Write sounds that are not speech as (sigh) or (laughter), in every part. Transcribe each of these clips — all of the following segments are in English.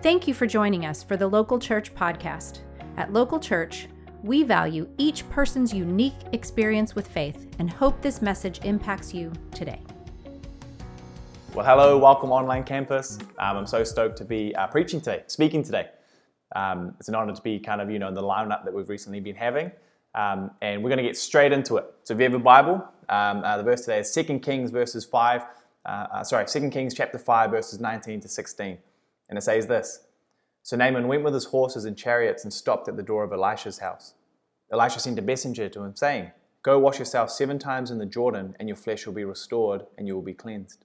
Thank you for joining us for the Local Church podcast. At Local Church, we value each person's unique experience with faith and hope this message impacts you today. Well, hello, welcome online campus. Um, I'm so stoked to be uh, preaching today, speaking today. Um, it's an honor to be kind of, you know, in the lineup that we've recently been having. Um, and we're going to get straight into it. So if you have a Bible, um, uh, the verse today is 2 Kings verses 5, uh, uh, sorry, 2 Kings chapter 5 verses 19 to 16. And it says this So Naaman went with his horses and chariots and stopped at the door of Elisha's house. Elisha sent a messenger to him, saying, Go wash yourself seven times in the Jordan, and your flesh will be restored, and you will be cleansed.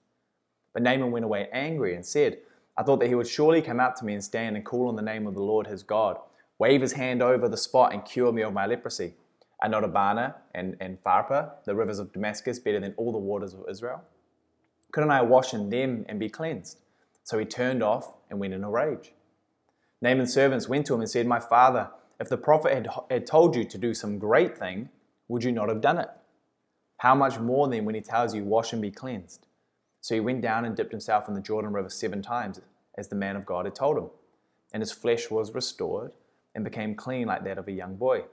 But Naaman went away angry and said, I thought that he would surely come out to me and stand and call on the name of the Lord his God, wave his hand over the spot and cure me of my leprosy. Are not Abana and, and the rivers of Damascus, better than all the waters of Israel? Couldn't I wash in them and be cleansed? So he turned off and went in a rage. Naaman's servants went to him and said, My father, if the prophet had, had told you to do some great thing, would you not have done it? How much more then when he tells you, Wash and be cleansed? So he went down and dipped himself in the Jordan River seven times, as the man of God had told him. And his flesh was restored and became clean like that of a young boy.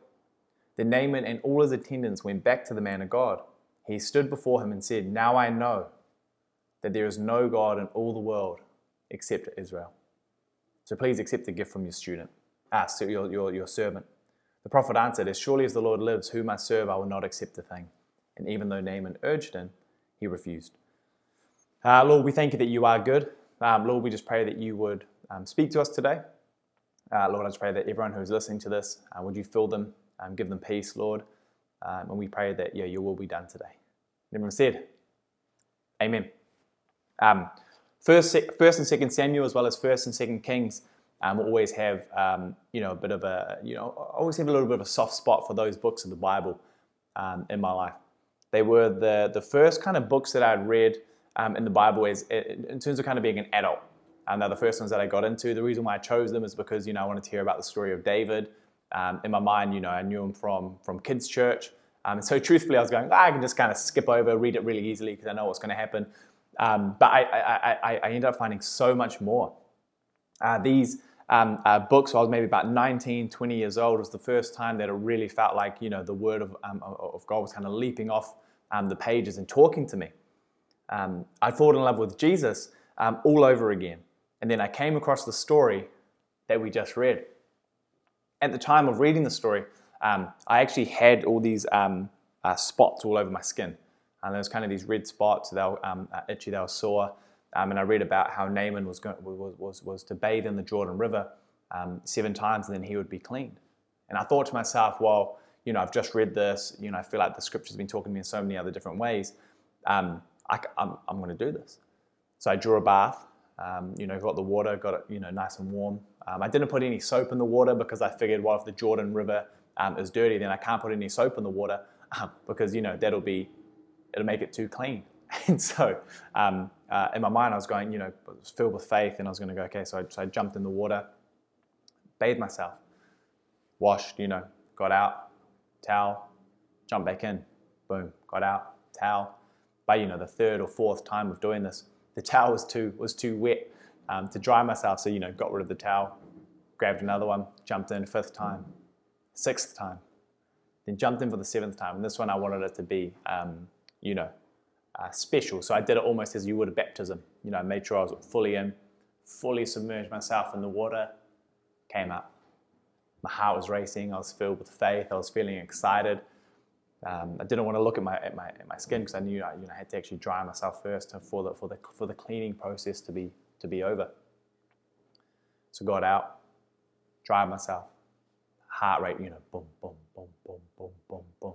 Then Naaman and all his attendants went back to the man of God. He stood before him and said, Now I know that there is no God in all the world except Israel. So please accept the gift from your student, ah, so your, your, your servant. The prophet answered, As surely as the Lord lives, whom I serve, I will not accept the thing. And even though Naaman urged him, he refused. Uh, Lord, we thank you that you are good. Um, Lord, we just pray that you would um, speak to us today. Uh, Lord, I just pray that everyone who is listening to this, uh, would you fill them, um, give them peace, Lord. Um, and we pray that yeah, your will be done today. everyone said, Amen. First, first and Second Samuel, as well as First and Second Kings, um, always have um, you know a bit of a you know always have a little bit of a soft spot for those books of the Bible um, in my life. They were the the first kind of books that I'd read um, in the Bible as in terms of kind of being an adult. And they're the first ones that I got into. The reason why I chose them is because you know I wanted to hear about the story of David. Um, in my mind, you know, I knew him from from kids' church. Um, and so truthfully, I was going, ah, I can just kind of skip over, read it really easily because I know what's going to happen. Um, but I, I, I, I, ended up finding so much more. Uh, these um, uh, books, I was maybe about 19, 20 years old, was the first time that it really felt like, you know, the word of, um, of God was kind of leaping off um, the pages and talking to me. Um, I fallen in love with Jesus um, all over again. And then I came across the story that we just read. At the time of reading the story, I actually had all these uh, spots all over my skin and there was kind of these red spots. They were um, itchy. They were sore. Um, and I read about how Naaman was, going, was, was, was to bathe in the Jordan River um, seven times, and then he would be cleaned. And I thought to myself, well, you know, I've just read this. You know, I feel like the scripture's been talking to me in so many other different ways. Um, I, am I'm going to do this. So I drew a bath. Um, you know, got the water, got it, you know, nice and warm. Um, I didn't put any soap in the water because I figured, well, if the Jordan River is dirty, then I can't put any soap in the water (laughs) because you know that'll be it'll make it too clean. (laughs) And so um, uh, in my mind, I was going, you know, filled with faith, and I was going to go, okay. So I, so I jumped in the water, bathed myself, washed, you know, got out, towel, jumped back in, boom, got out, towel. By you know the third or fourth time of doing this, the towel was too was too wet um, to dry myself. So you know, got rid of the towel, grabbed another one, jumped in fifth time, sixth time, then jumped in for the seventh time. And this one I wanted it to be. Um, you know, uh, special. So I did it almost as you would a baptism. You know, I made sure I was fully in, fully submerged myself in the water, came up. My heart was racing. I was filled with faith. I was feeling excited. Um, I didn't want to look at my at my, at my skin because I knew I, you know, I had to actually dry myself first for the for the for the cleaning process to be to be over. So got out, dried myself, heart rate, you know, boom, boom, boom, boom, boom, boom, boom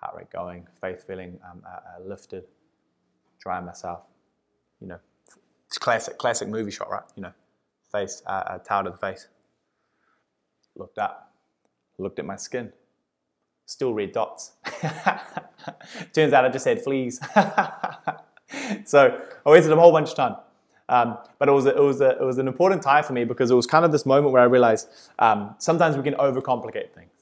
heart rate going, faith feeling um, uh, uh, lifted, drying myself. You know, it's classic, classic movie shot, right? You know, face, uh, uh, towel to the face. Looked up, looked at my skin, still red dots. (laughs) Turns out I just had fleas. (laughs) so I wasted a whole bunch of time. Um, but it was, a, it, was a, it was an important time for me because it was kind of this moment where I realized um, sometimes we can overcomplicate things.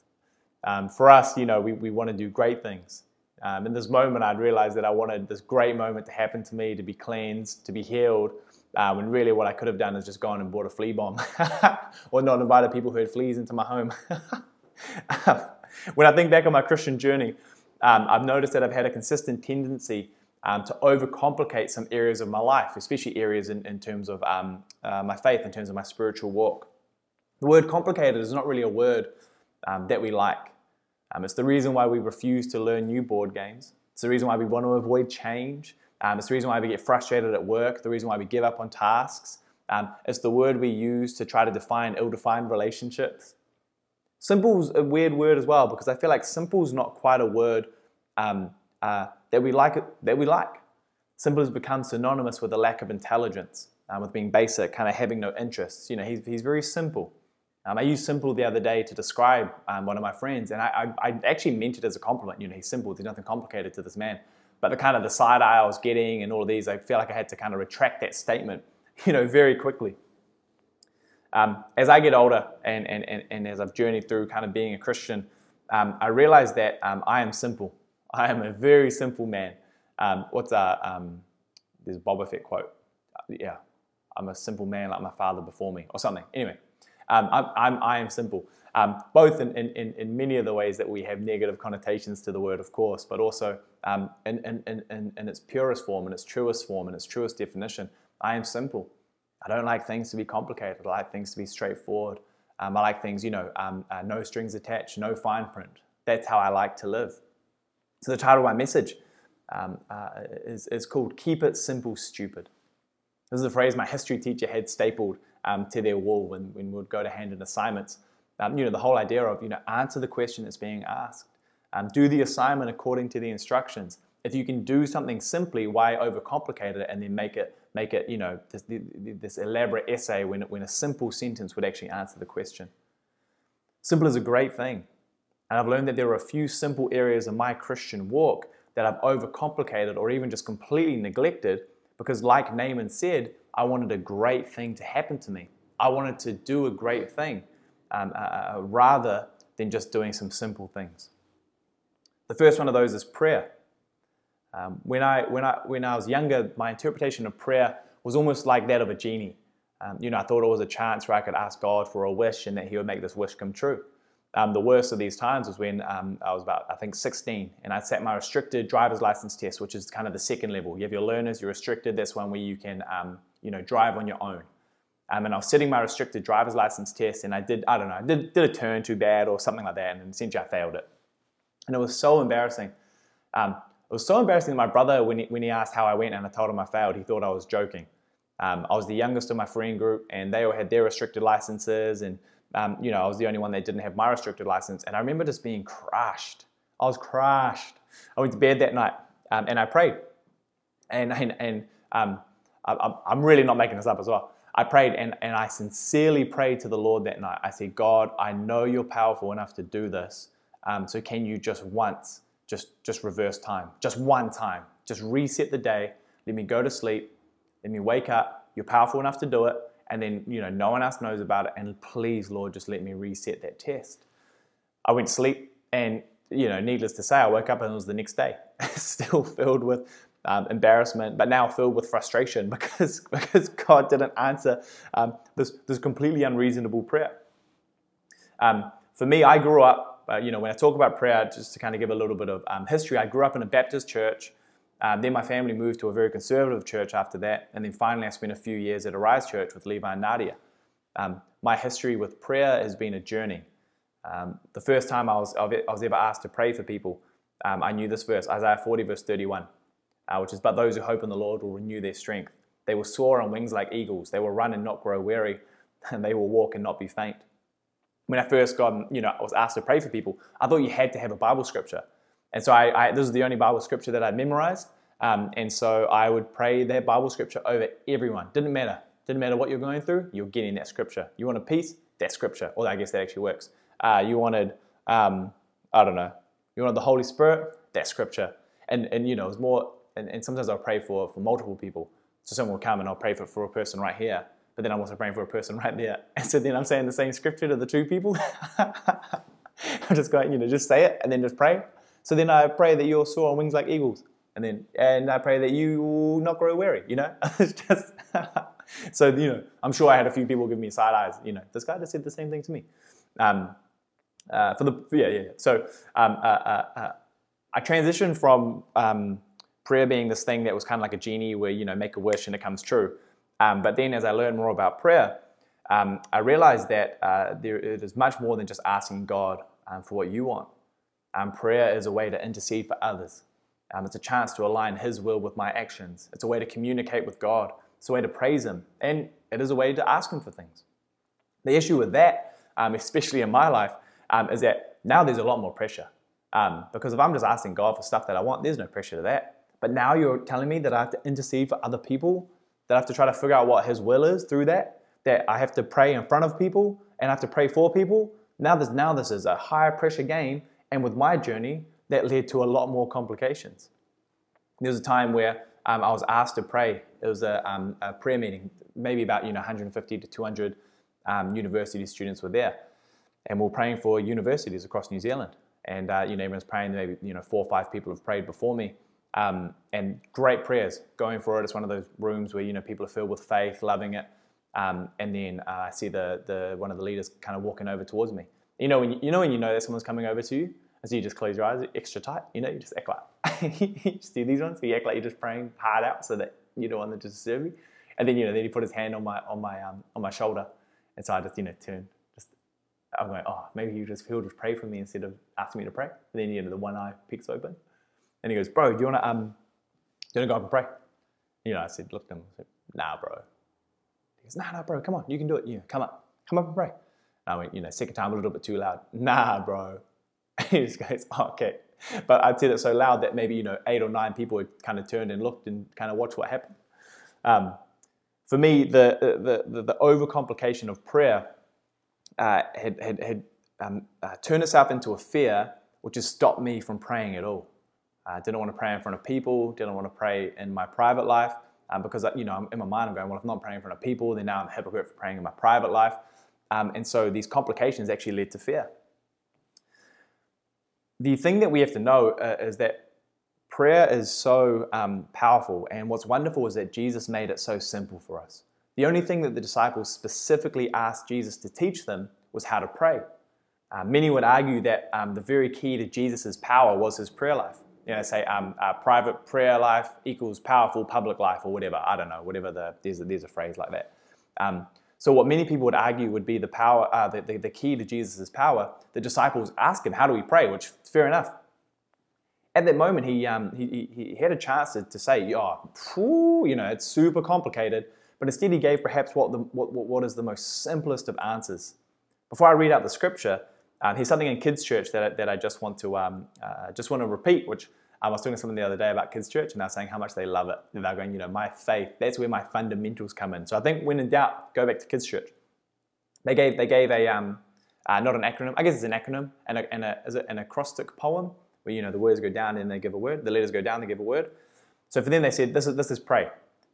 Um, for us, you know, we, we want to do great things. Um, in this moment, I'd realized that I wanted this great moment to happen to me, to be cleansed, to be healed, Uh, when really what I could have done is just gone and bought a flea bomb (laughs) or not invited people who had fleas into my home. (laughs) when I think back on my Christian journey, um, I've noticed that I've had a consistent tendency um, to overcomplicate some areas of my life, especially areas in, in terms of um, uh, my faith, in terms of my spiritual walk. The word complicated is not really a word um, that we like. Um, it's the reason why we refuse to learn new board games. It's the reason why we want to avoid change. Um, it's the reason why we get frustrated at work, the reason why we give up on tasks. Um, it's the word we use to try to define ill defined relationships. Simple's a weird word as well because I feel like simple's not quite a word um, uh, that we like. That we like. Simple has become synonymous with a lack of intelligence, um, with being basic, kind of having no interests. You know, he's, he's very simple. Um, I used simple the other day to describe um, one of my friends, and I, I, I, actually meant it as a compliment. You know, he's simple. There's nothing complicated to this man. But the kind of the side eye I was getting and all of these, I feel like I had to kind of retract that statement, (laughs) you know, very quickly. Um, as I get older and, and, and, and, as I've journeyed through kind of being a Christian, um, I realize that um, I am simple. (laughs) I am a very simple man. Um, what's a, um, this Boba Fett quote? Yeah, I'm a simple man like my father before me, or something. Anyway, um, I'm, I'm, I am simple, um, both in, in, in many of the ways that we have negative connotations to the word, of course, but also um, in, in, in, its purest form, in its truest form, in its truest definition. I am simple. I don't like things to be complicated. I like things to be straightforward. Um, I like things, you know, um, uh, no strings attached, no fine print. That's how I like to live. So the title of my message um, uh, is, is called Keep It Simple, Stupid. This is a phrase my history teacher had stapled um, to their wall when, when we would go to hand in assignments. Um, you know, the whole idea of, you know, answer the question that's being asked. Um, do the assignment according to the instructions. If you can do something simply, why overcomplicate it and then make it, make it you know, this, this elaborate essay when, when a simple sentence would actually answer the question? Simple is a great thing. And I've learned that there are a few simple areas of my Christian walk that I've overcomplicated or even just completely neglected because, like Naaman said, I wanted a great thing to happen to me. I wanted to do a great thing um, uh, uh, rather than just doing some simple things. The first one of those is prayer. Um, when, I, when, I, when I was younger, my interpretation of prayer was almost like that of a genie. Um, you know, I thought it was a chance where I could ask God for a wish and that He would make this wish come true. Um, the worst of these times was when um, I was about, I think, 16, and I sat my restricted driver's license test, which is kind of the second level. You have your learners, you're restricted. That's one where you can, um, you know, drive on your own. Um, and I was sitting my restricted driver's license test, and I did, I don't know, I did, did a turn too bad or something like that, and essentially I failed it. And it was so embarrassing. Um, it was so embarrassing my brother, when he, when he asked how I went and I told him I failed, he thought I was joking. Um, I was the youngest of my friend group, and they all had their restricted licenses, and um, you know, I was the only one that didn't have my restricted license. And I remember just being crushed. I was crushed. I went to bed that night um, and I prayed. And, and, and um, I, I'm really not making this up as well. I prayed and, and I sincerely prayed to the Lord that night. I said, God, I know you're powerful enough to do this. Um, so can you just once, just, just reverse time, just one time, just reset the day, let me go to sleep, let me wake up. You're powerful enough to do it and then you know no one else knows about it and please lord just let me reset that test i went to sleep and you know needless to say i woke up and it was the next day (laughs) still filled with um, embarrassment but now filled with frustration (laughs) because because god didn't answer um, this, this completely unreasonable prayer um, for me i grew up uh, you know when i talk about prayer just to kind of give a little bit of um, history i grew up in a baptist church um, then my family moved to a very conservative church after that. And then finally, I spent a few years at Arise Church with Levi and Nadia. Um, my history with prayer has been a journey. Um, the first time I was, I was ever asked to pray for people, I knew this verse, Isaiah 40, verse 31, uh, which is, But those who hope in the Lord will renew their strength. They will soar on wings like eagles. They will run and not grow weary, (laughs) and they will walk and not be faint. When I first got, you know, I was asked to pray for people, I thought you had to have a Bible scripture. And so I, I, this is the only Bible scripture that I memorized. Um, and so I would pray that Bible scripture over everyone. Didn't matter. Didn't matter what you're going through, you're getting that scripture. You wanted peace? That scripture. Well, I guess that actually works. Uh, you wanted, um, I don't know, you wanted the Holy Spirit? That scripture. And, and you know, it's more, and, and sometimes I'll pray for, for multiple people. So someone will come and I'll pray for, for a person right here, but then I'm also praying for a person right there. (laughs) And so then I'm saying the same scripture to the two people. (laughs) I'm just going, you know, just say it and then just pray. So then I pray that you'll soar on wings like eagles. And then and I pray that you will not grow weary, you know? (laughs) it's just so you know, I'm sure I had a few people give me side eyes. You know, this guy just said the same thing to me. Um, uh, for the yeah yeah. So um, uh, uh, uh, I transitioned from um, prayer being this thing that was kind of like a genie where you know make a wish and it comes true. Um, but then as I learned more about prayer, um, I realized that uh, there it is much more than just asking God um, for what you want. Um, prayer is a way to intercede for others. Um, it's a chance to align His will with my actions. It's a way to communicate with God. It's a way to praise Him, and it is a way to ask Him for things. The issue with that, um, especially in my life, is that now there's a lot more pressure. Because if I'm just asking God for stuff that I want, there's no pressure to that. But now you're telling me that I have to intercede for other people, that I have to try to figure out what His will is through that, that I have to pray in front of people and I have to pray for people. Now this, now this is a higher pressure game, and with my journey, that led to a lot more complications. There was a time where um, I was asked to pray. It was a, um, a, prayer meeting, maybe about you know 150 to 200 um, university students were there, and we are praying for universities across New Zealand. And uh, you know everyone's praying. Maybe you know four or five people have prayed before me, um, and great prayers going for it. It's one of those rooms where you know people are filled with faith, loving it. Um, and then uh, I see the the one of the leaders kind of walking over towards me. You know when you, you know when you know that someone's coming over to you, and so you just close your eyes extra tight. You know, you just act like (laughs) you just do these ones. You act like you're just praying hard out so that you're the one that just serve you. And then you know, then he put his hand on my on my um, on my shoulder, and so I just you know turn. Just I'm going, oh, maybe you just he'll just pray for me instead of asking me to pray. And then you know the one eye peeks open, and he goes, bro, do you want to um, do you want to go up and pray? You know, I said, look at him, I said, nah, bro. He goes, nah, nah, bro, come on, you can do it. You know, come up, come up and pray. And I went, you know, second time a little bit too loud. Nah, bro. (laughs) he just goes, oh, okay. But I said it so loud that maybe, you know, eight or nine people had kind of turned and looked and kind of watched what happened. Um, for me, the, the, the, the overcomplication of prayer uh, had, had, had um, uh, turned itself into a fear which has stopped me from praying at all. I didn't want to pray in front of people, didn't want to pray in my private life um, because, you know, in my mind I'm going, well, if I'm not praying in front of people, then now I'm a hypocrite for praying in my private life. Um, and so these complications actually led to fear the thing that we have to know uh, is that prayer is so um, powerful, and what's wonderful is that Jesus made it so simple for us. The only thing that the disciples specifically asked Jesus to teach them was how to pray. Uh, many would argue that um, the very key to Jesus' power was his prayer life. You know, say um, uh, private prayer life equals powerful public life, or whatever. I don't know, whatever the there's a, there's a phrase like that. Um, so, what many people would argue would be the power, uh, the, the, the, key to Jesus' power, the disciples ask him, How do we pray? Which is fair enough. At that moment, he, um, he, he had a chance to, to say, Oh, phew, you know, it's super complicated. But instead, he gave perhaps what, the, what, what is the most simplest of answers. Before I read out the scripture, um, here's something in kids' church that, that I just want to um, uh, just want to repeat, which I was doing something the other day about kids' church, and they're saying how much they love it. And they're going, you know, my faith, that's where my fundamentals come in. So I think when in doubt, go back to kids' church. They gave, they gave a, um, uh, not an acronym, I guess it's an acronym, and, a, and a, is it an acrostic poem where, you know, the words go down and they give a word, the letters go down, they give a word. So for them, they said, this is, this is pray.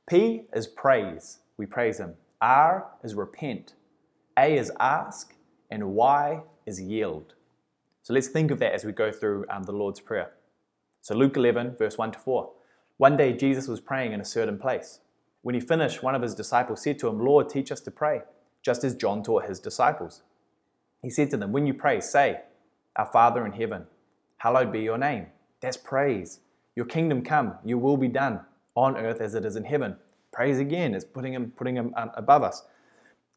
P is praise, we praise Him. R is repent. A is ask, and Y is yield. So let's think of that as we go through um, the Lord's Prayer. So, Luke 11, verse 1 to 4. One day Jesus was praying in a certain place. When he finished, one of his disciples said to him, Lord, teach us to pray, just as John taught his disciples. He said to them, When you pray, say, Our Father in heaven, hallowed be your name. That's praise. Your kingdom come, your will be done, on earth as it is in heaven. Praise again is putting him, putting him um, above us.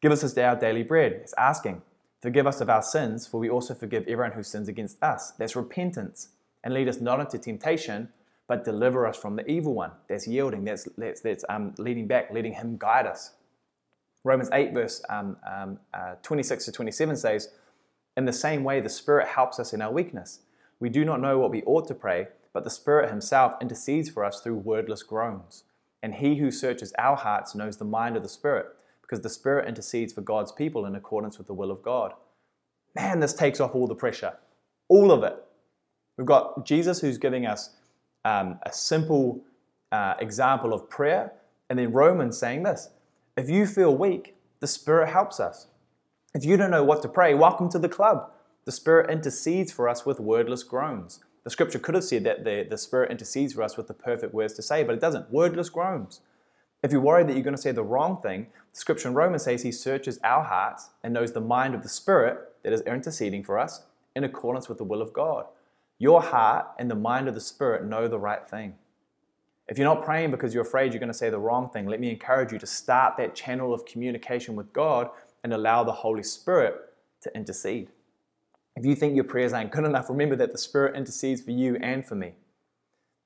Give us this day our daily bread. It's asking. Forgive us of our sins, for we also forgive everyone who sins against us. That's repentance and lead us not into temptation, but deliver us from the evil one. That's yielding, that's, that's, that's um, leading back, letting Him guide us. Romans 8, verse um, um, uh, 26 to 27 says, In the same way, the Spirit helps us in our weakness. We do not know what we ought to pray, but the Spirit Himself intercedes for us through wordless groans. And He who searches our hearts knows the mind of the Spirit, because the Spirit intercedes for God's people in accordance with the will of God. Man, this takes off all the pressure. All of it. We've got Jesus who's giving us um, a simple uh, example of prayer, and then Romans saying this If you feel weak, the Spirit helps us. If you don't know what to pray, welcome to the club. The Spirit intercedes for us with wordless groans. The scripture could have said that the, the Spirit intercedes for us with the perfect words to say, but it doesn't. Wordless groans. If you're worried that you're going to say the wrong thing, the Scripture in Romans says He searches our hearts and knows the mind of the Spirit that is interceding for us in accordance with the will of God. Your heart and the mind of the Spirit know the right thing. If you're not praying because you're afraid you're going to say the wrong thing, let me encourage you to start that channel of communication with God and allow the Holy Spirit to intercede. If you think your prayers aren't good enough, remember that the Spirit intercedes for you and for me.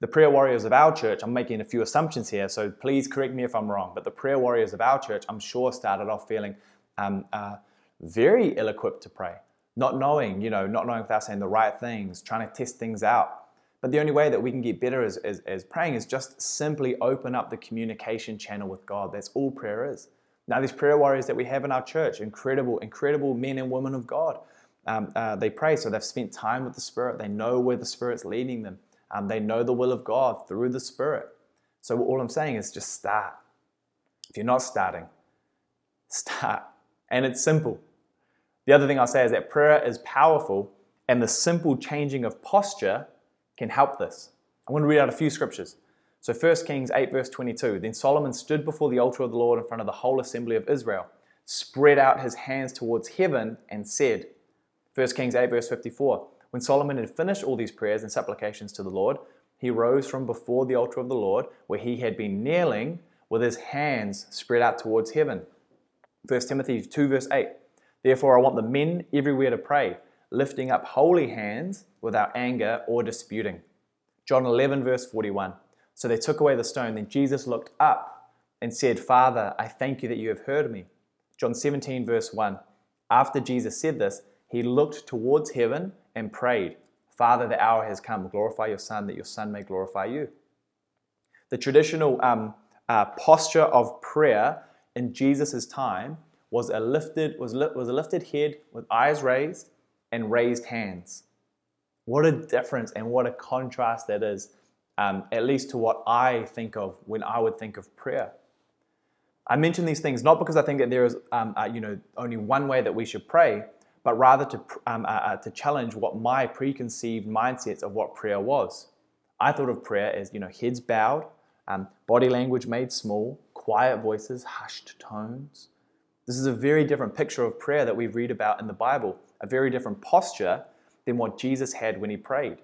The prayer warriors of our church, I'm making a few assumptions here, so please correct me if I'm wrong, but the prayer warriors of our church, I'm sure, started off feeling um, uh, very ill equipped to pray, not knowing, you know, not knowing without saying the right things, trying to test things out. But the only way that we can get better as, as, as praying is just simply open up the communication channel with God. That's all prayer is. Now, these prayer warriors that we have in our church, incredible, incredible men and women of God um, uh, they pray. So they've spent time with the Spirit. They know where the Spirit's leading them. Um, they know the will of God through the Spirit. So all I'm saying is just start. If you're not starting, start. And it's simple. The other thing I'll say is that prayer is powerful, and the simple changing of posture can help this. I'm going to read out a few scriptures. So 1 Kings 8, verse 22. Then Solomon stood before the altar of the Lord in front of the whole assembly of Israel, spread out his hands towards heaven, and said, 1 Kings 8, verse 54. When Solomon had finished all these prayers and supplications to the Lord, he rose from before the altar of the Lord, where he had been kneeling with his hands spread out towards heaven. 1 Timothy 2, verse 8. Therefore, I want the men everywhere to pray, lifting up holy hands without anger or disputing. John 11, verse 41. So they took away the stone. Then Jesus looked up and said, Father, I thank you that you have heard me. John 17, verse 1. After Jesus said this, he looked towards heaven and prayed, Father, the hour has come. Glorify your Son, that your Son may glorify you. The traditional um, uh, posture of prayer in Jesus' time was a lifted was, li- was a lifted head with eyes raised and raised hands. What a difference and what a contrast that is, um, at least to what I think of when I would think of prayer. I mention these things not because I think that there is, um, uh, you know, only one way that we should pray, but rather to, um, uh, uh, to challenge what my preconceived mindsets of what prayer was. I thought of prayer as, you know, heads bowed, um, body language made small, quiet voices, hushed tones. This is a very different picture of prayer that we read about in the Bible, a very different posture than what Jesus had when he prayed.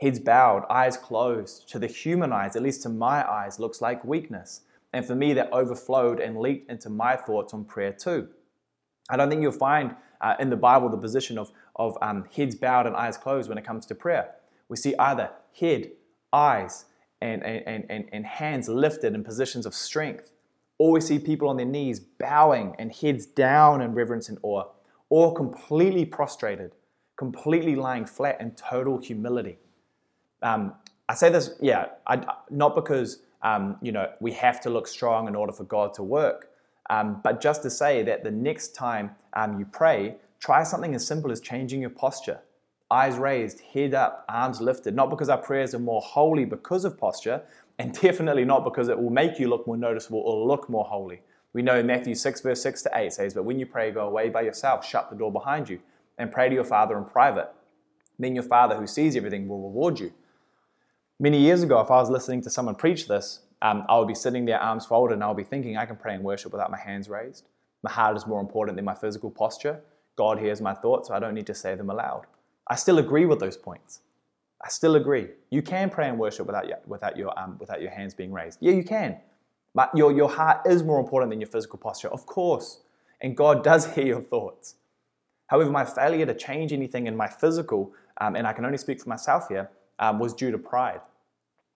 Heads bowed, eyes closed, to the human eyes, at least to my eyes, looks like weakness. And for me, that overflowed and leaked into my thoughts on prayer too. I don't think you'll find uh, in the Bible the position of, of um, heads bowed and eyes closed when it comes to prayer. We see either head, eyes, and, and, and, and hands lifted in positions of strength, we see people on their knees bowing and heads down in reverence and awe, or completely prostrated, completely lying flat in total humility. Um, I say this, yeah, I, not because um, you know we have to look strong in order for God to work, um, but just to say that the next time um, you pray, try something as simple as changing your posture. Eyes raised, head up, arms lifted. Not because our prayers are more holy because of posture, and definitely not because it will make you look more noticeable or look more holy. We know in Matthew 6, verse 6 to 8 says, But when you pray, go away by yourself, shut the door behind you, and pray to your Father in private. Then your Father who sees everything will reward you. Many years ago, if I was listening to someone preach this, um, I would be sitting there, arms folded, and I would be thinking, I can pray and worship without my hands raised. My heart is more important than my physical posture. God hears my thoughts, so I don't need to say them aloud. I still agree with those points. I still agree. You can pray and worship without your, without your, um, without your hands being raised. Yeah, you can. But your, your heart is more important than your physical posture, of course. And God (laughs) does hear your thoughts. However, my failure to change anything in my physical, um, and I can only speak for myself here, um, was due to pride.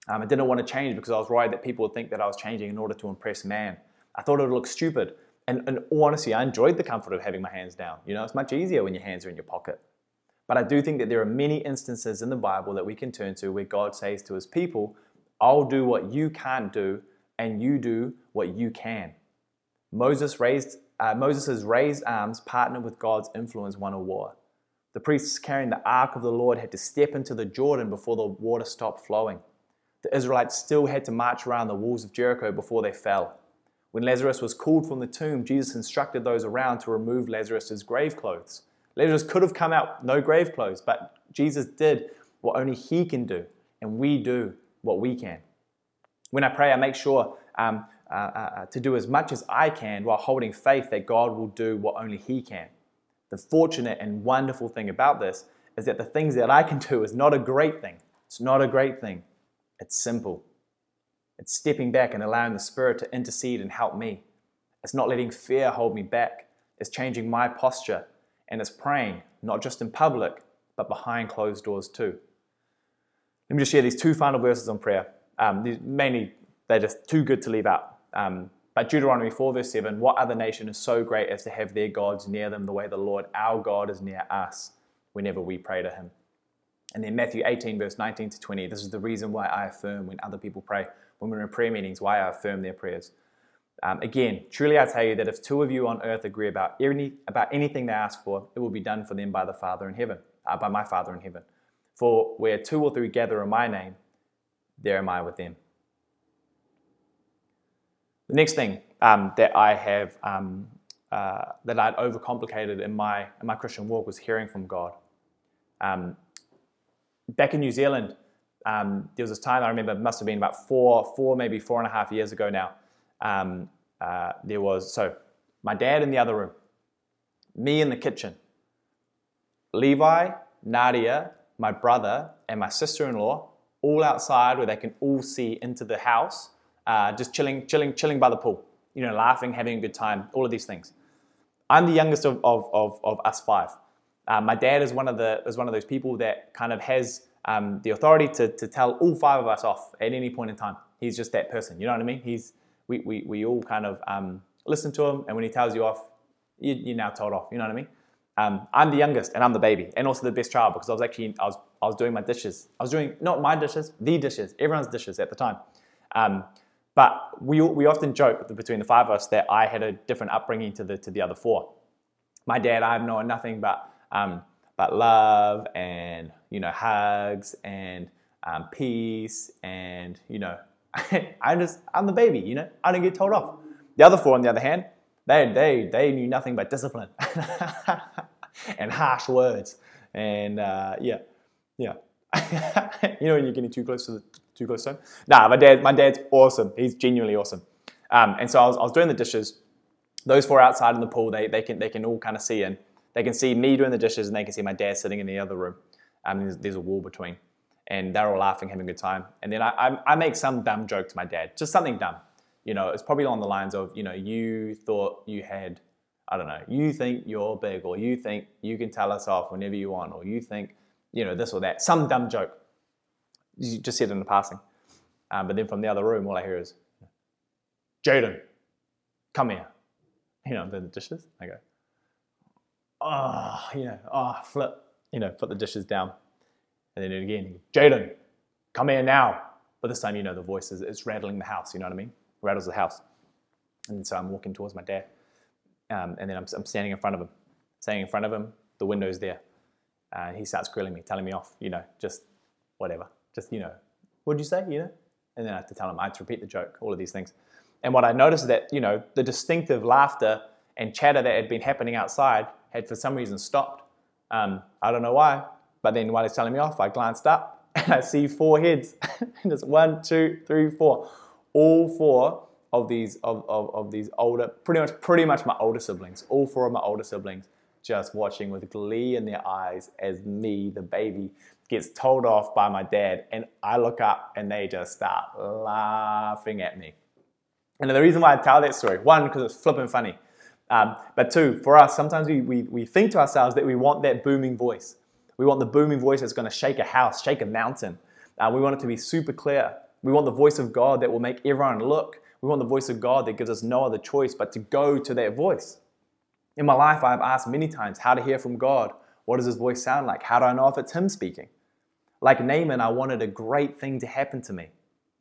Um, I didn't want to change because I was worried that people would think that I was changing in order to impress man. I thought it would look stupid. And in all honesty, I enjoyed the comfort of having my hands down. You know, it's much easier when your hands are in your pocket. But I do think that there are many instances in the Bible that we can turn to where God says to his people, I'll do what you can't do, and you do what you can. Moses raised uh, raised arms partnered with God's influence won a war. The priests carrying the ark of the Lord had to step into the Jordan before the water stopped flowing the Israelites still had to march around the walls of Jericho before they fell. When Lazarus was called from the tomb, Jesus instructed those around to remove Lazarus' grave clothes. Lazarus could have come out no grave clothes, but Jesus did what only he can do, and we do what we can. When I pray, I make sure um, uh, uh, to do as much as I can while holding faith that God will do what only He can. The fortunate and wonderful thing about this is that the things that I can do is not a great thing. It's not a great thing. It's simple. It's stepping back and allowing the Spirit to intercede and help me. It's not letting fear hold me back. It's changing my posture. And it's praying, not just in public, but behind closed doors too. Let me just share these two final verses on prayer. Um, these mainly, they're just too good to leave out. Um, but Deuteronomy 4, verse 7 What other nation is so great as to have their gods near them the way the Lord our God is near us whenever we pray to him? And then Matthew 18, verse 19 to 20 This is the reason why I affirm when other people pray, when we're in prayer meetings, why I affirm their prayers. Um, again, truly I tell you that if two of you on earth agree about, any, about anything they ask for, it will be done for them by the Father in heaven, uh, by my Father in heaven. For where two or three gather in my name, there am I with them. The next thing um, that I have um, uh, that I'd overcomplicated in my in my Christian walk was hearing from God. Um, back in New Zealand, um, there was this time I remember it must have been about four, four maybe four and a half years ago now. Um, uh, there was so my dad in the other room, me in the kitchen, Levi, Nadia, my brother, and my sister-in-law all outside where they can all see into the house uh, just chilling, chilling, chilling by the pool, you know, laughing, having a good time, all of these things. I'm the youngest of, of, of, of us five. Uh, my dad is one of the is one of those people that kind of has um, the authority to, to tell all five of us off at any point in time. He's just that person. You know what I mean? He's we, we, we all kind of um, listen to him, and when he tells you off, you, are now told off. You know what I mean? Um, I'm the youngest, and I'm the baby, and also the best child because I was actually I was I was doing my dishes. I was doing not my dishes, the dishes, everyone's dishes at the time. Um, but we, we often joke between the five of us that I had a different upbringing to the, to the other four. My dad, I've known nothing but, um, but love and, you know, hugs and um, peace and, you know, (laughs) I just, I'm the baby, you know, I don't get told off. The other four, on the other hand, they, they, they knew nothing but discipline (laughs) and harsh words. And uh, yeah, yeah. (laughs) you know when you're getting too close to the, too close to home. Nah, my dad, my dad's awesome. He's genuinely awesome. Um, and so I was, I was doing the dishes. Those four outside in the pool, they, they can they can all kind of see in. They can see me doing the dishes, and they can see my dad sitting in the other room. Um, there's, there's a wall between, and they're all laughing, having a good time. And then I, I, I make some dumb joke to my dad, just something dumb. You know, it's probably along the lines of, you know, you thought you had, I don't know, you think you're big, or you think you can tell us off whenever you want, or you think, you know, this or that, some dumb joke you just said in the passing. Um, but then from the other room, all I hear is, Jaden, come here. You know, the dishes. I go, oh, you know, oh, flip, you know, put the dishes down. And then again, Jaden, come here now. But this time, you know, the voice is it's rattling the house, you know what I mean? Rattles the house. And so I'm walking towards my dad. Um, and then I'm, I'm, standing in front of him. Standing in front of him, the window's there. And uh, he starts grilling me, telling me off, you know, just whatever just, you know, what'd you say, you know? And then I have to tell him, I have to repeat the joke, all of these things. And what I noticed is that, you know, the distinctive laughter and chatter that had been happening outside had for some reason stopped. Um, I don't know why, but then while he's telling me off, I glanced up (laughs) and I see four heads. (laughs) and it's one, two, three, four. All four of these of, of, of these older, pretty much pretty much my older siblings, all four of my older siblings, just watching with glee in their eyes as me, the baby, gets told off by my dad, and I look up and they just start laughing at me. And the reason why I tell that story, one, because it's flipping funny, um, but two, for us, sometimes we, we, we think to ourselves that we want that booming voice. We want the booming voice that's going to shake a house, shake a mountain. Uh, we want it to be super clear. We want the voice of God that will make everyone look. We want the voice of God that gives us no other choice but to go to that voice. In my life, I've asked many times how to hear from God. What does his voice sound like? How do I know if it's him speaking? Like Naaman, I wanted a great thing to happen to me.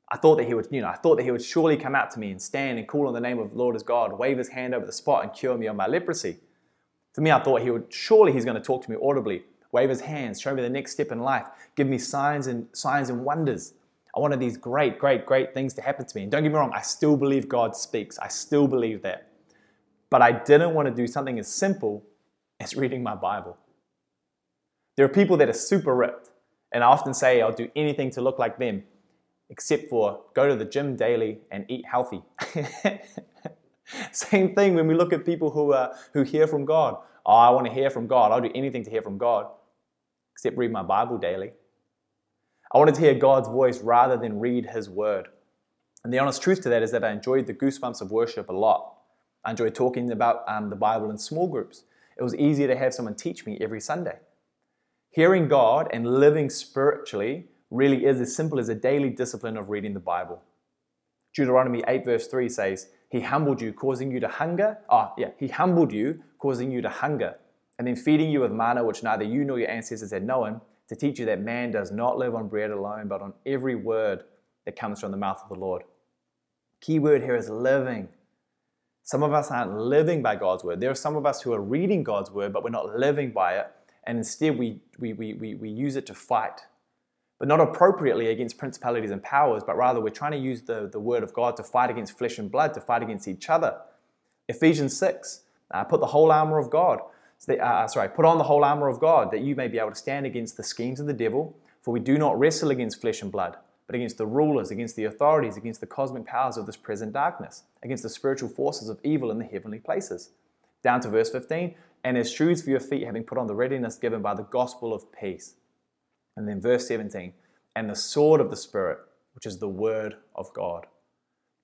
I thought that he would, you know, I thought that he would surely come out to me and stand and call on the name of the Lord as God, wave his hand over the spot and cure me of my leprosy. For me, I thought he would, surely he's going to talk to me audibly, wave his hands, show me the next step in life, give me signs and signs and wonders. I wanted these great, great, great things to happen to me. And don't get me wrong, I still believe God speaks. I still believe that. But I didn't want to do something as simple as reading my Bible. There are people that are super ripped and I often say I'll do anything to look like them. except for go to the gym daily and eat healthy. (laughs) Same thing when we look at people who, uh, who hear from God. Oh, I want to hear from God. I'll do anything to hear from God, except read my Bible daily. I wanted to hear God's voice rather than read His word. And the honest truth to that is that I enjoyed the goosebumps of worship a lot. I enjoyed talking about um, the Bible in small groups. It was easier to have someone teach me every Sunday. Hearing God and living spiritually really is as simple as a daily discipline of reading the Bible. Deuteronomy 8, verse 3 says, He humbled you, causing you to hunger. Ah, yeah, He humbled you, causing you to hunger, and then feeding you with manna which neither you nor your ancestors had known, to teach you that man does not live on bread alone, but on every word that comes from the mouth of the Lord. Key word here is living. Some of us aren't living by God's word. There are some of us who are reading God's word, but we're not living by it. And instead, we, we, we, we, we use it to fight. But not appropriately against principalities and powers, but rather we're trying to use the, the word of God to fight against flesh and blood, to fight against each other. Ephesians 6, uh, put the whole armor of God uh, uh, sorry, put on the whole armor of God that you may be able to stand against the schemes of the devil. For we do not wrestle against flesh and blood, but against the rulers, against the authorities, against the cosmic powers of this present darkness, against the spiritual forces of evil in the heavenly places. Down to verse 15, and as shoes for your feet, having put on the readiness given by the gospel of peace. And then verse 17, and the sword of the Spirit, which is the word of God.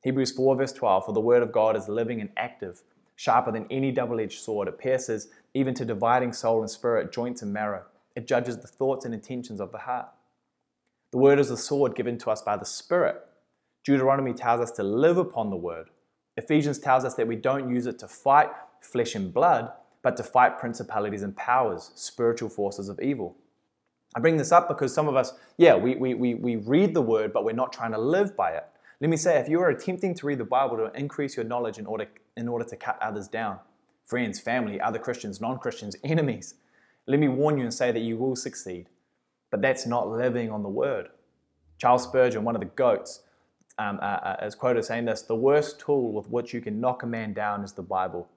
Hebrews 4, verse 12, for the word of God is living and active sharper than any double edged sword. It pierces even to dividing soul and spirit, joints and marrow. It judges the thoughts and intentions of the heart. The word is the sword given to us by the Spirit. Deuteronomy tells us to live upon the word. Ephesians tells us that we don't use it to fight flesh and blood, but to fight principalities and powers, spiritual forces of evil. I bring this up because some of us, yeah, we, we, we, we read the word, but we're not trying to live by it. Let me say, if you are attempting to read the Bible to increase your knowledge in order, in order to cut others down, friends, family, other Christians, non Christians, (laughs) enemies, let me warn you and say that you will succeed. But that's not living on the word. Charles Spurgeon, one of the goats, um, uh, uh, is quoted saying this The worst tool with which you can knock a man down is the Bible.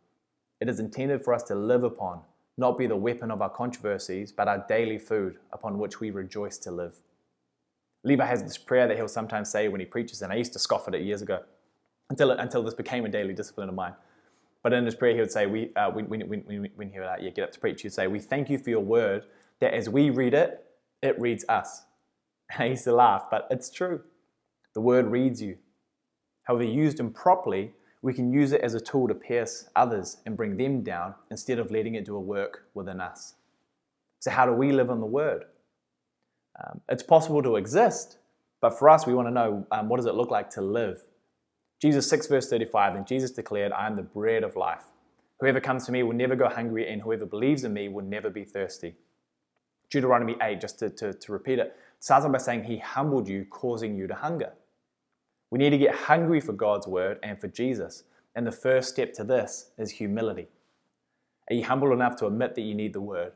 It is intended for us to live upon, not be the weapon of our controversies, but our daily food upon which we rejoice to live. Levi has this prayer that he'll sometimes say when he preaches, and I used to scoff at it years ago until, until this became a daily discipline of mine. But in his prayer, he would say, we, uh, when, when, when, when he would uh, yeah, get up to preach, he'd say, We thank you for your word, that as we read it, it reads us. (laughs) I used to laugh, but it's true. The word reads you. However, used improperly, we can use it as a tool to pierce others and bring them down instead of letting it do a work within us. So, how do we live on the word? Um, it's possible to exist, but for us, we want to know um, what does it look like to live? Jesus 6, verse 35, and Jesus declared, I am the bread of life. Whoever comes to me will never go hungry, and whoever believes in me will never be thirsty. Deuteronomy 8, just to, to, to repeat it, starts by saying, He humbled you, causing you to hunger. We need to get hungry for God's word and for Jesus. And the first step to this is humility. Are you humble enough to admit that you need the word?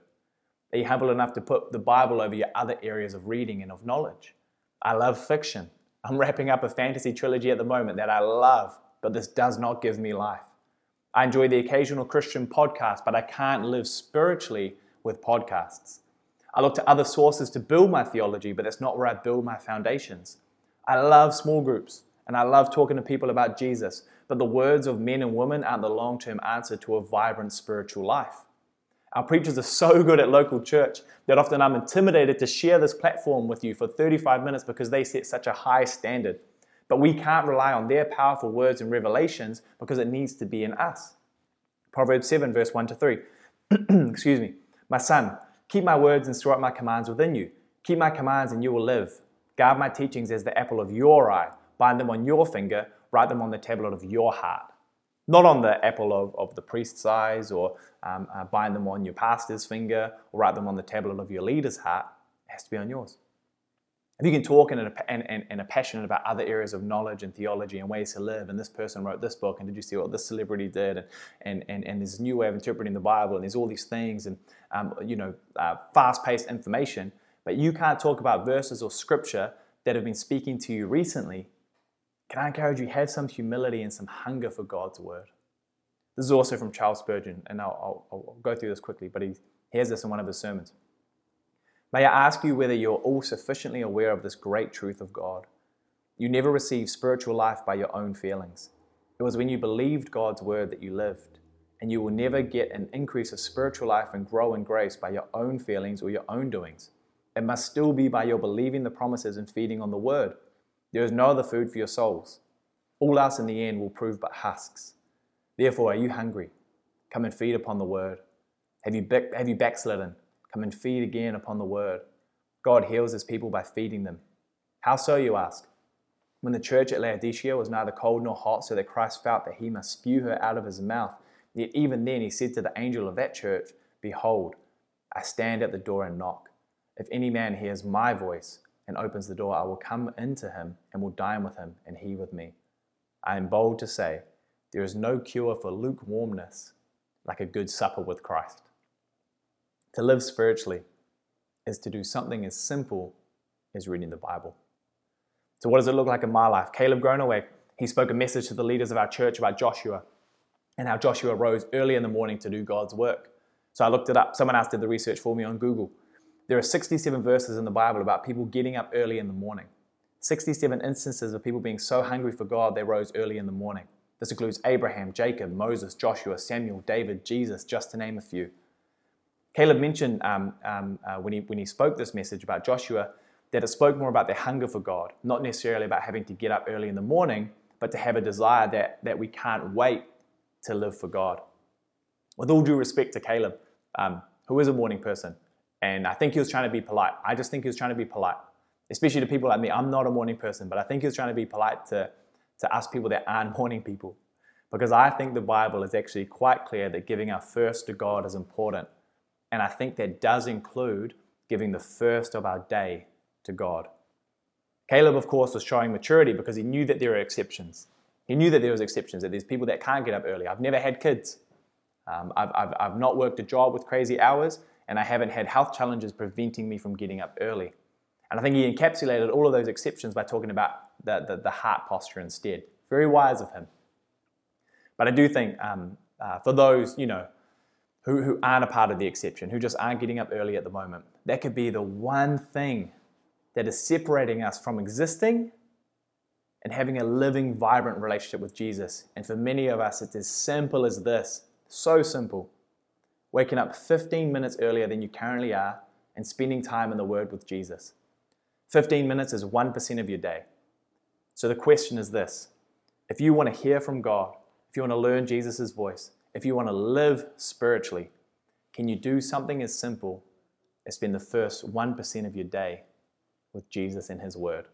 Are you humble enough to put the Bible over your other areas of reading and of knowledge? I love fiction. I'm wrapping up a fantasy trilogy at the moment that I love, but this does not give me life. I enjoy the occasional Christian podcast, but I can't live spiritually with podcasts. I look to other sources to build my theology, but that's not where I build my foundations. I love small groups and I love talking to people about Jesus, but the words of men and women aren't the long term answer to a vibrant spiritual life. Our preachers are so good at local church that often I'm intimidated to share this platform with you for 35 minutes because they set such a high standard. But we can't rely on their powerful words and revelations because it needs to be in us. Proverbs 7, verse 1 to 3. (clears throat) Excuse me. My son, keep my words and store up my commands within you. Keep my commands and you will live. Guard my teachings as the apple of your eye. Bind them on your finger. Write them on the tablet of your heart not on the apple of, of the priest's eyes or um, uh, bind them on your pastor's finger or write them on the tablet of your leader's heart. It has to be on yours. If you can talk and, and, and, and are passionate about other areas of knowledge and theology and ways to live, and this person wrote this book, and did you see what this celebrity did, and, and, and, and there's a new way of interpreting the Bible, and there's all these things, and um, you know, uh, fast-paced information, but you can't talk about verses or scripture that have been speaking to you recently can I encourage you, have some humility and some hunger for God's word. This is also from Charles Spurgeon, and I'll, I'll, I'll go through this quickly, but he, he has this in one of his sermons. May I ask you whether you're all sufficiently aware of this great truth of God? You never received spiritual life by your own feelings. It was when you believed God's word that you lived. And you will never get an increase of spiritual life and grow in grace by your own feelings or your own doings. It must still be by your believing the promises and feeding on the word. There is no other food for your souls. All else in the end will prove but husks. Therefore, are you hungry? Come and feed upon the word. Have you, have you backslidden? Come and feed again upon the word. God heals his people by feeding them. How so, you ask? When the church at Laodicea was neither cold nor hot, so that Christ felt that he must spew her out of his mouth, yet even then he said to the angel of that church, Behold, I stand at the door and knock. If any man hears my voice and opens the door, I will come into him and will dine with him, and he with me. I am bold to say, there is no cure for lukewarmness like a good supper with Christ. To live spiritually is to do something as simple as reading the Bible. So, what does it look like in my life? Caleb Gronaway, he spoke a message to the leaders of our church about Joshua and how Joshua rose early in the morning to do God's work. So, I looked it up. Someone else did the research for me on Google. There are 67 verses in the Bible about people getting up early in the morning. 67 instances of people being so hungry for God they rose early in the morning. This includes Abraham, Jacob, Moses, Joshua, Samuel, David, Jesus, just to name a few. Caleb mentioned um, um, uh, when, he, when he spoke this message about Joshua that it spoke more about their hunger for God, not necessarily about having to get up early in the morning, but to have a desire that, that we can't wait to live for God. With all due respect to Caleb, um, who is a morning person, and I think he was trying to be polite. I just think he was trying to be polite, especially to people like me. I'm not a morning person, but I think he was trying to be polite to, to us people that aren't (laughs) morning people. Because I think the Bible is actually quite clear that giving our first to God is important. And I think that does include giving the first of our day to God. Caleb, of course, was showing maturity because he knew that there are exceptions. He knew that there was exceptions, that there's people that can't get up early. I've never had kids. Um, I've, I've, I've not worked a job with crazy hours, and I haven't had health challenges preventing me from getting up early. And I think he encapsulated all of those exceptions by talking about the, the, the heart posture instead. Very wise of him. But I do think um, uh, for those, you know, who, who aren't a part of the exception, who just aren't getting up early at the moment, that could be the one thing that is separating us from existing and having a living, vibrant relationship with Jesus. And for many of us, it's as simple as this so simple. Waking up 15 minutes earlier than you currently are and spending time in the Word with Jesus. 15 minutes is 1% of your day. So the question is this if you want to hear from God, if you want to learn Jesus' voice, if you want to live spiritually, can you do something as simple as spend the first 1% of your day with Jesus and His Word.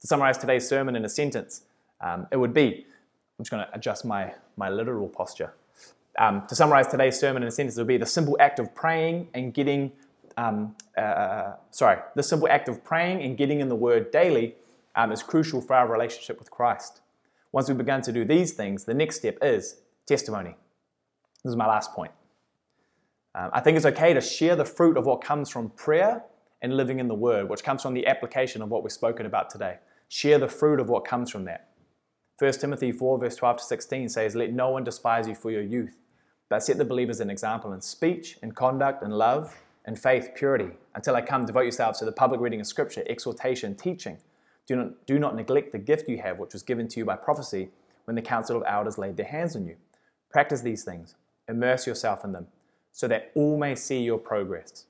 To summarize today's sermon in a sentence, um, it would be I'm just going to adjust my, my literal posture. Um, to summarize today's sermon in a sentence, it would be the simple act of praying and getting, um, uh, sorry, the simple act of praying and getting in the Word daily um, is crucial for our relationship with Christ. Once we've begun to do these things, the next step is testimony. This is my last point. Um, I think it's okay to share the fruit of what comes from prayer and living in the Word, which comes from the application of what we've spoken about today. Share the fruit of what comes from that. 1 Timothy 4, verse 12 to 16 says, Let no one despise you for your youth, but set the believers an example in speech, in conduct, in love, in faith, purity. Until I come, devote yourselves to the public reading of Scripture, exhortation, teaching. Do not, do not neglect the gift you have, which was given to you by prophecy when the council of elders laid their hands on you. Practice these things, immerse yourself in them, so that all may see your progress.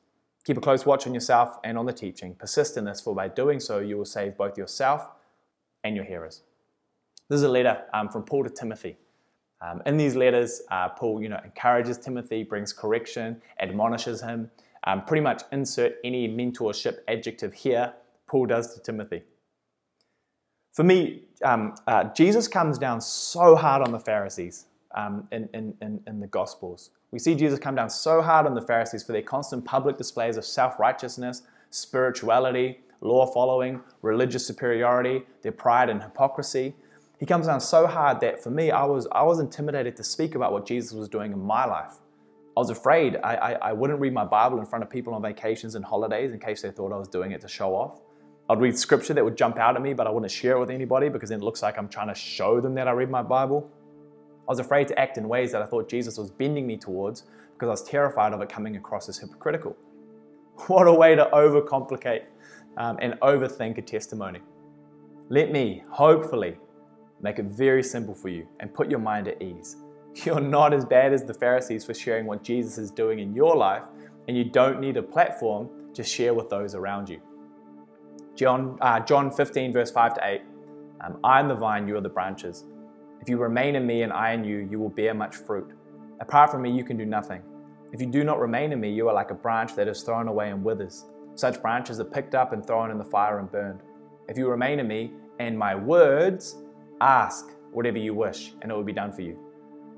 Keep a close watch on yourself and on the teaching. Persist in this, for by doing so, you will save both yourself and your hearers. This is a letter um, from Paul to Timothy. Um, in these letters, uh, Paul, you know, encourages Timothy, brings correction, admonishes him. Um, pretty much insert any mentorship adjective here. Paul does to Timothy. For me, um, uh, Jesus comes down so hard on the Pharisees um, in, in, in the Gospels. We see Jesus come down so hard on the Pharisees for their constant public displays of self righteousness, spirituality, law following, religious superiority, their pride and hypocrisy. He comes down so hard that for me, I was, I was intimidated to speak about what Jesus was doing in my life. I was afraid I, I, I wouldn't read my Bible in front of people on vacations and holidays in case they thought I was doing it to show off. I'd read scripture that would jump out at me, but I wouldn't share it with anybody because then it looks like I'm trying to show them that I read my Bible. I was afraid to act in ways that I thought Jesus was bending me towards because I was terrified of it coming across as hypocritical. (laughs) What a way to overcomplicate um, and overthink a testimony. Let me, hopefully, make it very simple for you and put your mind at ease. (laughs) You're not as bad as the Pharisees for sharing what Jesus is doing in your life, and you don't need a platform to share with those around you. John, uh, John 15, verse 5 to 8 um, I am the vine, you are the branches. If you remain in me and I in you, you will bear much fruit. Apart from me, you can do nothing. If you do not remain in me, you are like a branch that is thrown away and withers. Such branches are picked up and thrown in the fire and burned. If you remain in me and my words, ask whatever you wish, and it will be done for you.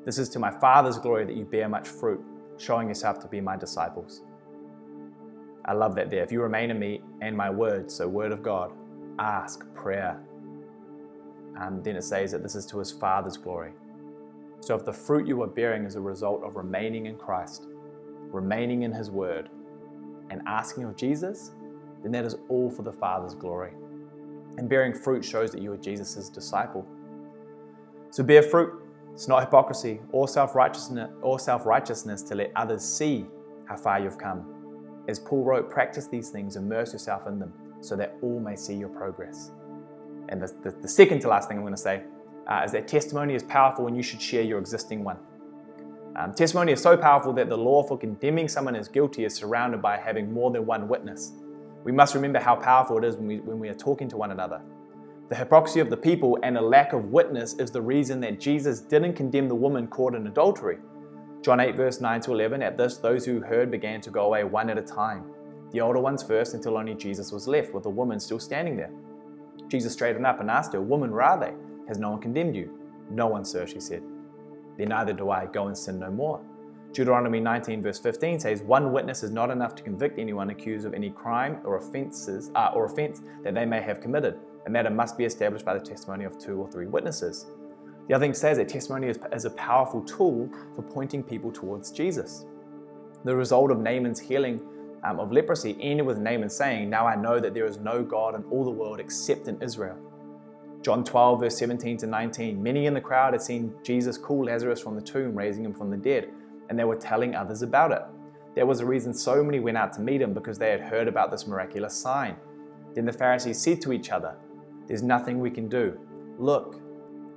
This is to my Father's glory that you bear much fruit, showing yourself to be my disciples. I love that there. If you remain in me and my words, so word of God, ask, prayer. Um, then it says that this is to his Father's glory. So if the fruit you are bearing is a result of remaining in Christ, remaining in his word, and asking of Jesus, then that is all for the Father's glory. And bearing fruit shows that you are Jesus' disciple. So bear fruit. It's not hypocrisy or self-righteousness or self-righteousness to let others see how far you've come. As Paul wrote, practice these things, immerse yourself in them, so that all may see your progress. And the, the, the second to last thing I'm going to say uh, is that testimony is powerful and you should share your existing one. Um, testimony is so powerful that the law for condemning someone as guilty is surrounded by having more than one witness. We must remember how powerful it is when we, when we are talking to one another. The hypocrisy of the people and a lack of witness is the reason that Jesus didn't condemn the woman caught in adultery. John 8, verse 9 to 11, at this, those who heard began to go away one at a time. The older ones first until only Jesus was left, with the woman still standing there. Jesus straightened up and asked her, Woman, where are they? Has no one condemned you? No one, sir, she said. Then neither do I. Go and sin no more. Deuteronomy 19, verse 15 says, One witness is not enough to convict anyone accused of any crime or offenses uh, or offense that they may have committed. A matter must be established by the testimony of two or three witnesses. The other thing says that testimony is, is a powerful tool for pointing people towards Jesus. The result of Naaman's healing um, of leprosy ended with Naaman saying, Now I know that there is no God in all the world except in Israel. John 12, verse 17 to 19. Many in the crowd had seen Jesus call Lazarus from the tomb, raising him from the dead and they were telling others about it. There was a reason so many went out to meet him because they had heard about this miraculous sign. Then the Pharisees said to each other, There's nothing we can do. Look,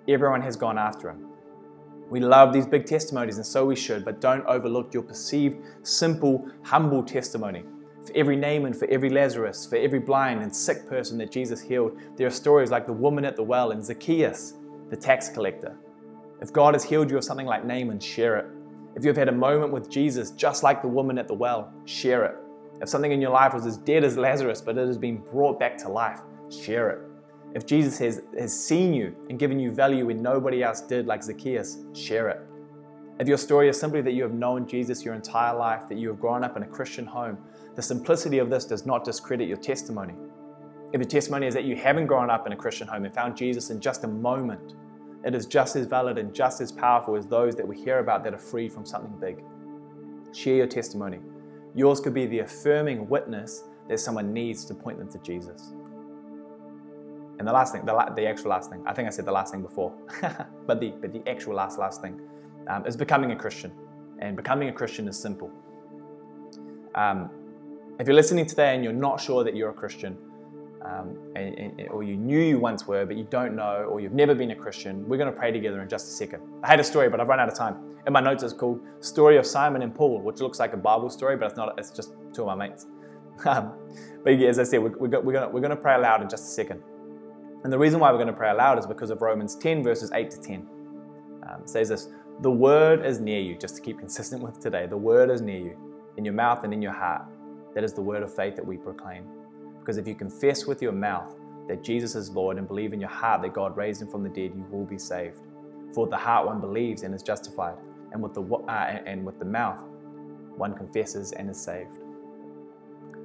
everyone has gone after him. We love these big testimonies, and so we should, but don't overlook your perceived, simple, humble testimony. For every Naaman, for every Lazarus, for every blind and sick person that Jesus healed, there are stories like the woman at the well and Zacchaeus, the tax collector. If God has healed you of something like Naaman, share it. If you've had a moment with Jesus, just like the woman at the well, share it. If something in your life was as dead as Lazarus, but it has been brought back to life, share it. If Jesus has, has seen you and given you value when nobody else did, like Zacchaeus, share it. If your story is simply that you have known Jesus your entire life, that you have grown up in a Christian home, the simplicity of this does not discredit your testimony. If your testimony is that you haven't grown up in a Christian home and found Jesus in just a moment, it is just as valid and just as powerful as those that we hear about that are free from something big. Share your testimony. Yours could be the affirming witness that someone needs to point them to Jesus. And the last thing, the, la- the actual last thing, I think I said the last thing before, (laughs) but, the, but the actual last, last thing um, is becoming a Christian. And becoming a Christian is simple. Um, if you're listening today and you're not sure that you're a Christian, um, and, and, or you knew you once were, but you don't know, or you've never been a Christian, we're going to pray together in just a second. I had a story, but I've run out of time. In my notes, it's called "Story of Simon and Paul," which looks like a Bible story, but it's not. It's just two of my mates. (laughs) Um, but as I said, we're, we're, going we're to pray aloud in just a second. And the reason why we're going to pray aloud is because of Romans 10, verses 8 to 10. Um, it says this The word is near you, just to keep (laughs) consistent with today. The word is near you, in your mouth and in your heart. That is the word of faith that we proclaim. Because if you confess with your mouth that Jesus is Lord and believe in your heart that God raised him from the dead, you will be saved. For the heart one believes and is justified, and with the, uh, and with the mouth one confesses and is saved.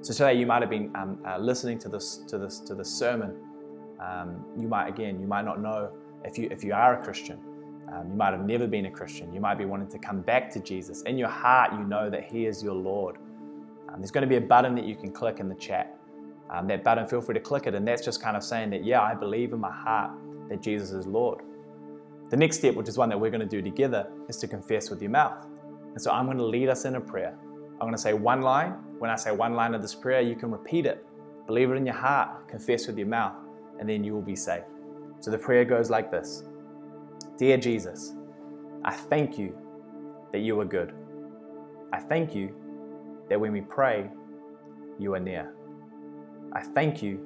So today you might have been um, uh, listening to this to this to this sermon. Um, you might again you might not know if you if you are a Christian. Um, you might have never been a Christian. You might be wanting to come back to Jesus. In your heart, you know that He is your Lord. Um, there's going to be a button that you can click in the chat um, that button, feel free to click it. And that's just kind of saying that, yeah, I believe in my heart that Jesus is Lord. The next step, which is one that we're going to do together, is to confess with your mouth. And so I'm going to lead us in a prayer. I'm going to say one line. When I say one line of this prayer, you can repeat it believe it in your heart, confess with your mouth, and then you will be saved. So the prayer goes like this Dear Jesus, I thank you that you are good. I thank you that when we pray, you are near. I thank you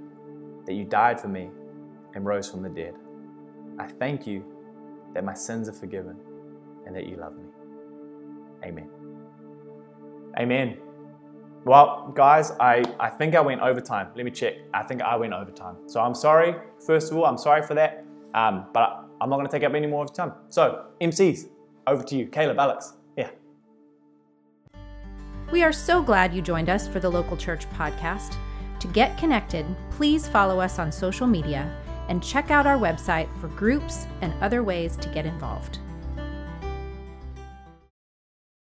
that you died for me and rose from the dead. I thank you that my sins are forgiven and that you love me. Amen. Amen. Well, guys, I, I think I went overtime. Let me check. I think I went overtime. So I'm sorry. First of all, I'm sorry for that. Um, but I'm not going to take up any more of your time. So, MCs, over to you. Caleb, Alex. Yeah. We are so glad you joined us for the Local Church podcast. To get connected, please follow us on social media and check out our website for groups and other ways to get involved.